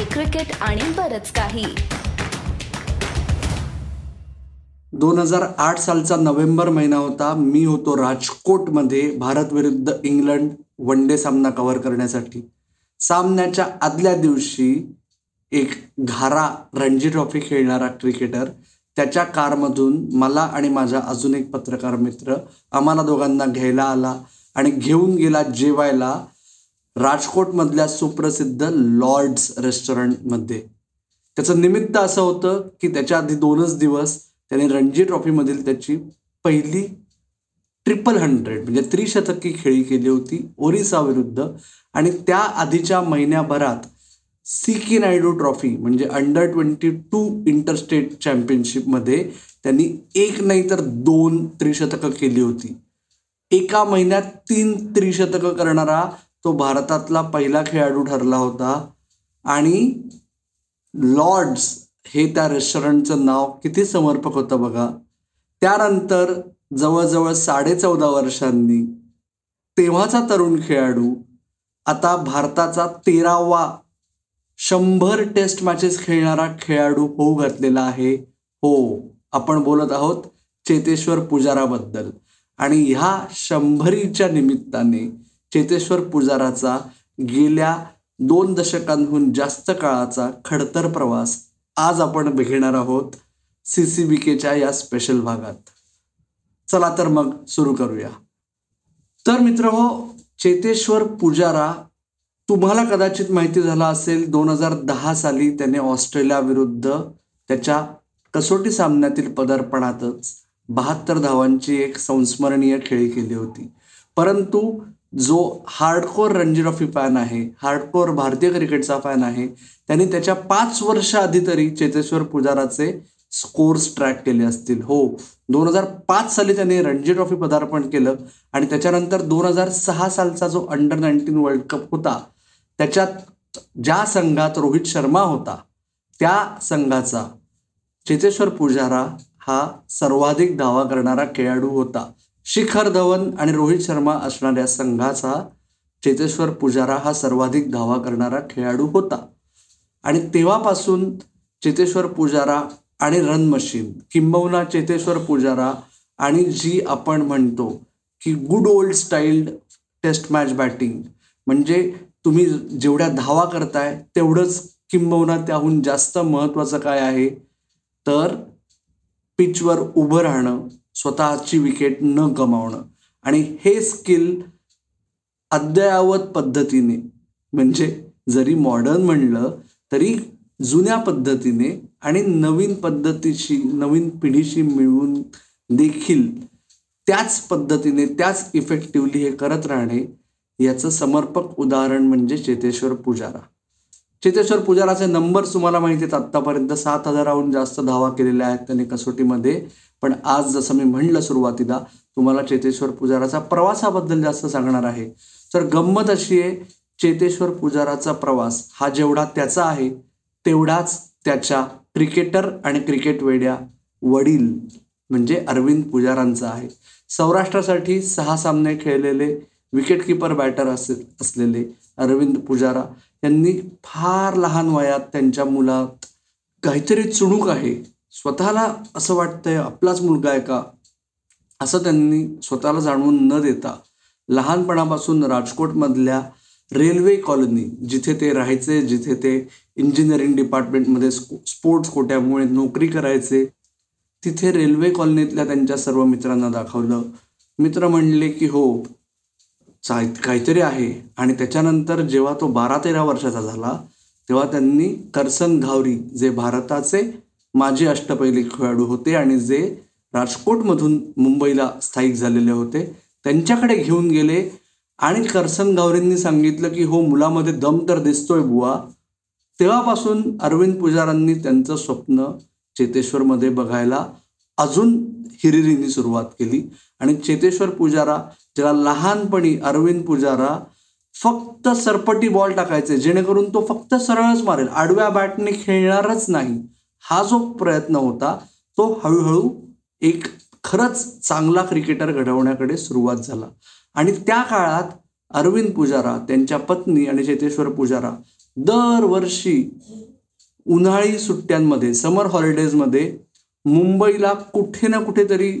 Hockey cricket आणि बरच काही. दोन हजार आठ सालचा नोव्हेंबर महिना होता. मी होतो राजकोटमध्ये भारत विरुद्ध इंग्लंड वन डे सामना कव्हर करण्यासाठी. सामन्याच्या आदल्या दिवशी एक घारा रणजी ट्रॉफी खेळणारा क्रिकेटर त्याच्या कारमधून मला आणि माझा अजून एक पत्रकार मित्र आम्हाला दोघांना घ्यायला आला आणि घेऊन गेला जेवायला. राजकोटमधल्या सुप्रसिद्ध लॉर्ड्स रेस्टॉरंटमध्ये. त्याचं निमित्त असं होतं की त्याच्या आधी दोनच दिवस त्याने रणजी ट्रॉफीमधील त्याची पहिली ट्रिपल हंड्रेड म्हणजे त्रिशतकी खेळी केली होती ओरिसा विरुद्ध आणि त्या आधीच्या महिन्याभरात सी के नायडू ट्रॉफी म्हणजे अंडर ट्वेंटी टू इंटरस्टेट चॅम्पियनशिपमध्ये त्यांनी एक नाही तर दोन त्रिशतकं केली होती. एका महिन्यात तीन त्रिशतकं करणारा तो भारतातला पहिला खेळाडू ठरला होता. आणि लॉर्ड्स हे त्या रेस्टॉरंटचं नाव किती समर्पक होतं बघा. त्यानंतर जवळजवळ साडे चौदा वर्षांनी तेव्हाचा तरुण खेळाडू आता भारताचा तेरावा शंभर टेस्ट मॅचेस खेळणारा खेळाडू होऊ घातलेला आहे. हो आपण बोलत आहोत चेतेश्वर पुजाराबद्दल. आणि ह्या शंभरीच्या निमित्ताने चेतेश्वर पुजाराचा गेल्या दोन दशकांहून जास्त काळाचा खडतर प्रवास आज आपण बघणार आहोत सी सी बी केच्या या स्पेशल भागात. चला तर मग सुरू करूया. तर मित्र हो चेतेश्वर पुजारा तुम्हाला कदाचित माहिती झाला असेल दोन हजार दहा साली त्याने ऑस्ट्रेलियाविरुद्ध त्याच्या कसोटी सामन्यातील पदार्पणातच बहात्तर धावांची एक संस्मरणीय खेळी केली होती. परंतु जो हार्डकोर रणजी ट्रॉफी फॅन आहे हार्डकोर भारतीय क्रिकेटचा फॅन आहे त्यांनी त्याच्या पाच वर्ष आधी तरी चेतेश्वर पुजाराचे स्कोर्स ट्रॅक केले असतील. हो दोन हजार पाच साली त्याने रणजी ट्रॉफी पदार्पण केलं आणि त्याच्यानंतर दोन हजार सहा सालचा जो अंडर नाईन्टीन वर्ल्ड कप होता त्याच्यात ज्या संघात रोहित शर्मा होता त्या संघाचा चेतेश्वर पुजारा हा सर्वाधिक धावा करणारा खेळाडू होता. शिखर धवन आणि रोहित शर्मा असणाऱ्या संघाचा चेतेश्वर पुजारा हा सर्वाधिक धावा करणारा खेळाडू होता. आणि तेव्हापासून चेतेश्वर पुजारा आणि रन मशीन किंबहुना चेतेश्वर पुजारा आणि जी आपण म्हणतो की good old styled test match batting म्हणजे तुम्ही जेवढ्या धावा करताय तेवढंच किंबहुना त्याहून जास्त महत्त्वाचं काय आहे? तर पिचवर उभं राहणं स्वतःची विकेट न गमावणं. आणि हे स्किल अद्ययावत पद्धतीने म्हणजे जरी मॉडर्न म्हणलं तरी जुन्या पद्धतीने आणि नवीन पद्धतीशी नवीन पिढीशी मिळवून देखील त्याच पद्धतीने त्याच इफेक्टिव्हली हे करत राहणे याचं समर्पक उदाहरण म्हणजे चेतेश्वर पुजारा. चेतेश्वर पुजाराचे नंबर तुम्हाला माहिती आहेत आत्तापर्यंत सात हजाराहून जास्त धावा केलेल्या आहेत त्यांनी कसोटीमध्ये. पण आज जसं मी म्हणलं सुरुवातीला तुम्हाला चेतेश्वर पुजाराचा प्रवासाबद्दल जास्त सांगणार आहे. तर गंमत अशी आहे चेतेश्वर पुजाराचा प्रवास हा जेवढा त्याचा आहे तेवढाच त्याच्या क्रिकेटर आणि क्रिकेट वेड्या वडील म्हणजे अरविंद पुजारांचा आहे. सौराष्ट्रासाठी सहा सामने खेळलेले विकेटकीपर बॅटर असे असलेले अरविंद पुजारा यांनी फार लहान वयात त्यांच्या मुलात काहीतरी चुणूक आहे. स्वतःला असं वाटतंय आपलाच मुलगा आहे का? असं त्यांनी स्वतःला जाणवून न देता लहानपणापासून राजकोटमधल्या रेल्वे कॉलनी जिथे ते राहायचे जिथे ते इंजिनिअरिंग डिपार्टमेंटमध्ये स्पोर्ट्स कोट्यामुळे नोकरी करायचे तिथे रेल्वे कॉलनीतल्या त्यांच्या सर्व मित्रांना दाखवलं. मित्र म्हणले की हो काहीतरी आहे. आणि त्याच्यानंतर जेव्हा तो बारा तेरा वर्षाचा झाला तेव्हा त्यांनी करसन घावरी जे भारताचे माजी अष्टपैली खेळाडू होते आणि जे राजकोटमधून मुंबईला स्थायिक झालेले होते त्यांच्याकडे घेऊन गेले. आणि करसन गावरींनी सांगितलं की हो मुलामध्ये दम तर दिसतोय बुवा. तेव्हापासून अरविंद पुजारांनी त्यांचं स्वप्न चेतेश्वरमध्ये बघायला अजून हिरिरीने सुरुवात केली. आणि चेतेश्वर पुजारा ज्याला लहानपणी अरविंद पुजारा फक्त सरपटी बॉल टाकायचे जेणेकरून तो फक्त सरळच मारेल. आडव्या बॅटने खेळणारच नाही. हा जो प्रयत्न होता तो हळूहळू एक खरंच चांगला क्रिकेटर घडवण्याकडे सुरुवात झाला. आणि त्या काळात अरविंद पुजारा त्यांच्या पत्नी आणि चेतेश्वर पुजारा दरवर्षी उन्हाळी सुट्ट्यांमध्ये समर हॉलिडेजमध्ये मुंबईला कुठे ना कुठेतरी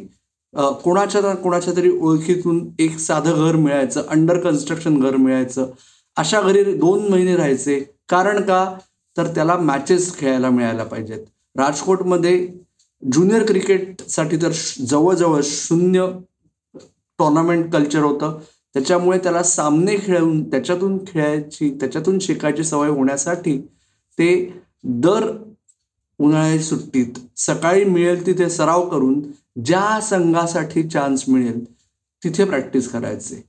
कोणाच्या ना कोणाच्या तरी ओळखीतून एक साधं घर मिळायचं अंडर कन्स्ट्रक्शन घर मिळायचं. अशा घरी दोन महिने राहायचे. कारण का? तर त्याला मॅचेस खेळायला मिळायला पाहिजेत. राजकोटमध्ये ज्युनियर क्रिकेटसाठी तर जवळजवळ शून्य टोर्नामेंट कल्चर होतं. त्याच्यामुळे त्याला सामने खेळून त्याच्यातून खेळायची त्याच्यातून शिकायची सवय होण्यासाठी ते दर उन्हाळ्याची सुट्टीत. सकाळी मिळेल तिथे सराव करून ज्या संघासाठी चान्स मिळेल तिथे प्रॅक्टिस करायचे.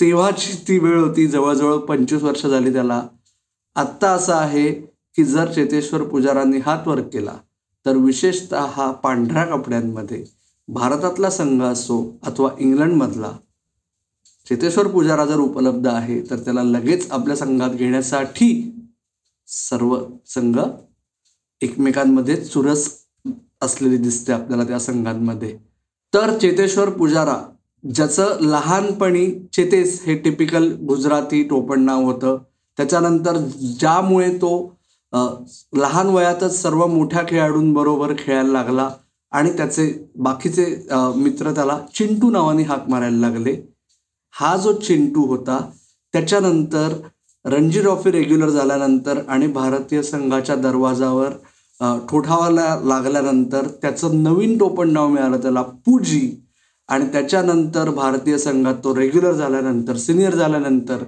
तेव्हाची ती वेळ होती जवळजवळ पंचवीस वर्ष झाली त्याला. आत्ता असं आहे की जर चेतेश्वर पुजारांनी हात वर केला तर विशेषतः हा पांढऱ्या कपड्यांमध्ये भारतातला संघ असो अथवा इंग्लंडमधला चेतेश्वर पुजारा जर उपलब्ध आहे तर त्याला लगेच आपल्या संघात घेण्यासाठी सर्व संघ एकमेकांमध्ये चुरस असलेली दिसते आपल्याला त्या संघांमध्ये. तर चेतेश्वर पुजारा ज्याचं लहानपणी चेतेस हे टिपिकल गुजराती टोपण नाव होतं त्याच्यानंतर ज्यामुळे तो लहान वयातच सर्व मोठ्या खेळाडूंबरोबर खेळायला लागला आणि त्याचे बाकीचे मित्र त्याला चिंटू नावाने हाक मारायला लागले. हा जो चिंटू होता त्याच्यानंतर रणजी ट्रॉफी रेग्युलर झाल्यानंतर आणि भारतीय संघाच्या दरवाजावर ठोठावाला लागल्यानंतर त्याचं नवीन टोपण नाव मिळालं त्याला पुजी. आणि त्याच्यानंतर भारतीय संघात तो रेग्युलर झाल्यानंतर सिनियर झाल्यानंतर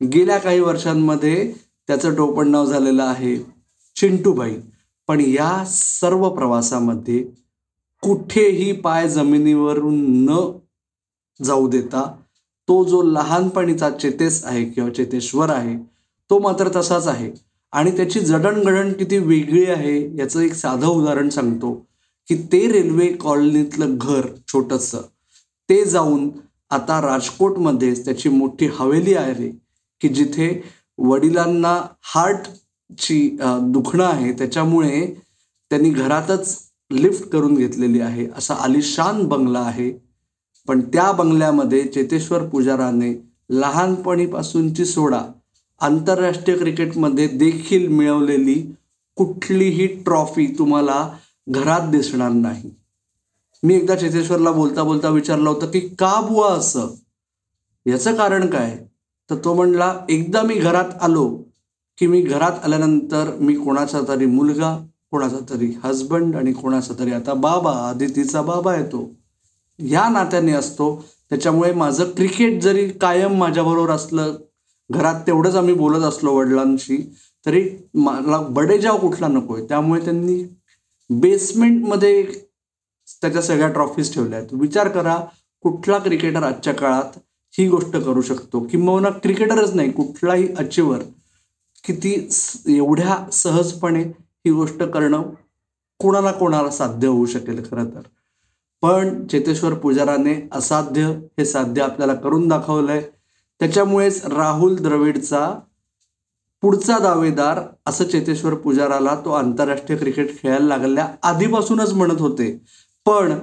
गेल्या काही वर्षांमध्ये त्याचं टोपण नाव झालेलं आहे चिंटूबाई. पण या सर्व प्रवासामध्ये कुठेही पाय जमिनीवरून न जाऊ देता तो जो लहानपणीचा चेतेस आहे किंवा चेतेश्वर आहे तो मात्र तसाच आहे. आणि त्याची जडणघडण किती वेगळी आहे याचं एक साधं उदाहरण सांगतो की ते रेल्वे कॉलनीतलं घर छोटंसं ते जाऊन आता राजकोटमध्येच त्याची मोठी हवेली आहे की जिथे वडिलांना हार्टची दुखणं आहे त्याच्यामुळे त्यांनी घरातच लिफ्ट करून घेतलेली आहे असा आलिशान बंगला आहे पण त्या बंगल्यामध्ये चेतेश्वर पुजाराने लहानपणीपासूनची सोडा आंतरराष्ट्रीय क्रिकेटमध्ये देखील मिळवलेली कुठलीही ट्रॉफी तुम्हाला घरात दिसणार नाही. मी एकदा चेतेश्वरला बोलता बोलता विचारलं होतं की का बुवा असं? याचं कारण काय? तर तो म्हणला एकदा मी घरात आलो की मी घरात आल्यानंतर मी कोणाचा तरी मुलगा कोणाचा तरी हजबंड आणि कोणाचा तरी आता बाबा आदितीचा बाबा येतो. ह्या नात्याने असतो. त्याच्यामुळे माझं क्रिकेट जरी कायम माझ्याबरोबर असलं घरात तेवढंच आम्ही बोलत असलो वडिलांशी तरी मला बडेजाव कुठला नको आहे त्यामुळे त्यांनी बेसमेंटमध्ये त्याच्या सगळ्या ट्रॉफीज ठेवल्या आहेत. विचार करा कुठला क्रिकेटर आजच्या काळात ही गोष्ट करू शकतो? किंबहुना क्रिकेटरच नाही कुठलाही अचिवर किती एवढ्या सहजपणे ही गोष्ट करणं कोणाला कोणाला साध्य होऊ शकेल खरं तर. पण चेतेश्वर पुजाराने असाध्य हे साध्य आपल्याला करून दाखवलंय. त्याच्यामुळेच राहुल द्रविडचा पुढचा दावेदार असं चेतेश्वर पुजाराला तो आंतरराष्ट्रीय क्रिकेट खेळायला लागल्या आधीपासूनच म्हणत होते. पण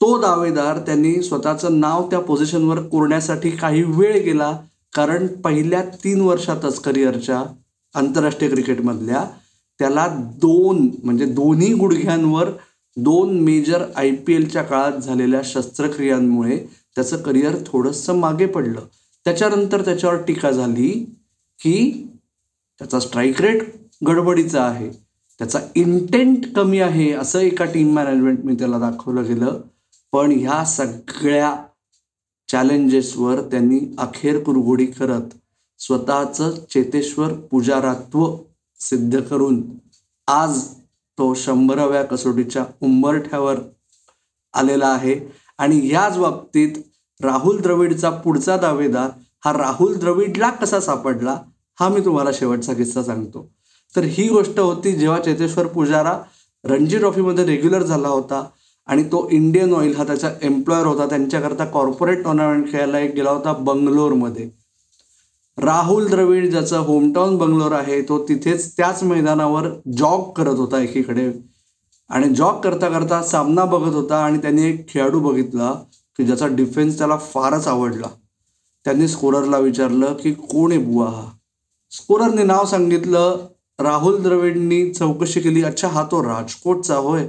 तो दावेदार त्यांनी स्वतःचं नाव त्या पोझिशनवर कोरण्यासाठी काही वेळ गेला कारण पहिल्या तीन वर्षातच करिअरच्या आंतरराष्ट्रीय क्रिकेटमधल्या त्याला दोन म्हणजे दोन्ही गुडघ्यांवर दोन मेजर आय पी एलच्या काळात झालेल्या शस्त्रक्रियांमुळे त्याचं करिअर थोडंसं मागे पडलं. त्याच्यानंतर त्याच्यावर टीका झाली की त्याचा स्ट्राईक रेट गडबडीचा आहे. त्याचा इंटेंट कमी आहे असं एका टीम मॅनेजमेंट मी त्याला दाखवलं गेलं. पण ह्या सगळ्या चॅलेंजेसवर त्यांनी अखेर कुरघोडी करत स्वतःचं चेतेश्वर पुजारात्व सिद्ध करून आज तो शंभराव्या कसोटीच्या उंबरठ्यावर आलेला आहे. आणि याच बाबतीत राहुल द्रविडचा पुढचा दावेदार हा राहुल द्रविडला कसा सापडला हा मी तुम्हाला शेवटचा किस्सा सांगतो. तर ही गोष्ट होती जेव्हा चेतेश्वर पुजारा रणजी ट्रॉफीमध्ये रेग्युलर झाला होता आणि तो इंडियन ऑइल हा त्याचा एम्प्लॉयर होता. त्यांच्याकरता कॉर्पोरेट टुर्नामेंट खेळायला एक गेला होता बंगलोरमध्ये. राहुल द्रविड ज्याचं होमटाऊन बंगलोर आहे तो तिथेच त्याच मैदानावर जॉग करत होता एकीकडे. आणि जॉग करता करता सामना बघत होता आणि त्यांनी एक खेळाडू बघितला की ज्याचा डिफेन्स त्याला फारच आवडला. त्यांनी स्कोररला विचारलं की कोण आहे बुवा हा? स्कोररने नाव सांगितलं राहुल द्रविडनी चौकशी केली अच्छा हा तो राजकोटचा होय.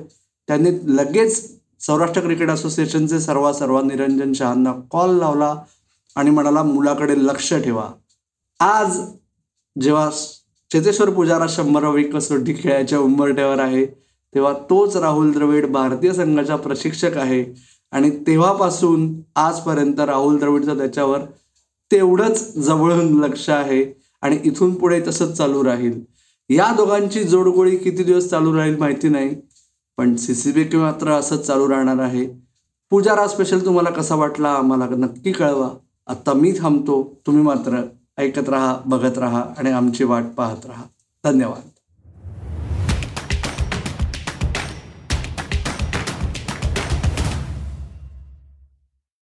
त्यांनी लगेच सौराष्ट्र क्रिकेट असोसिएशनचे सर्वा सर्वा निरंजन शहांना कॉल लावला आणि म्हणाला मुलाकडे लक्ष ठेवा. आज जेव्हा चेतेश्वर पुजारा शंभरावी कसोटी खेळायच्या उंबरठ्यावर आहे तेव्हा तोच राहुल द्रविड भारतीय संघाचा प्रशिक्षक आहे. आणि तेव्हापासून आजपर्यंत राहुल द्रविडचं त्याच्यावर तेवढंच जवळून लक्ष आहे आणि इथून पुढे तसंच चालू राहील. या दोघांची जोडगोळी किती दिवस चालू राहील माहिती नाही पण सी सी बी मात्र असंच चालू राहणार आहे. पुजारा स्पेशल तुम्हाला कसा वाटला आम्हाला नक्की कळवा. आत्ता मी थांबतो तुम्ही मात्र ऐकत राहा बघत राहा आणि आमची वाट पाहत राहा. धन्यवाद.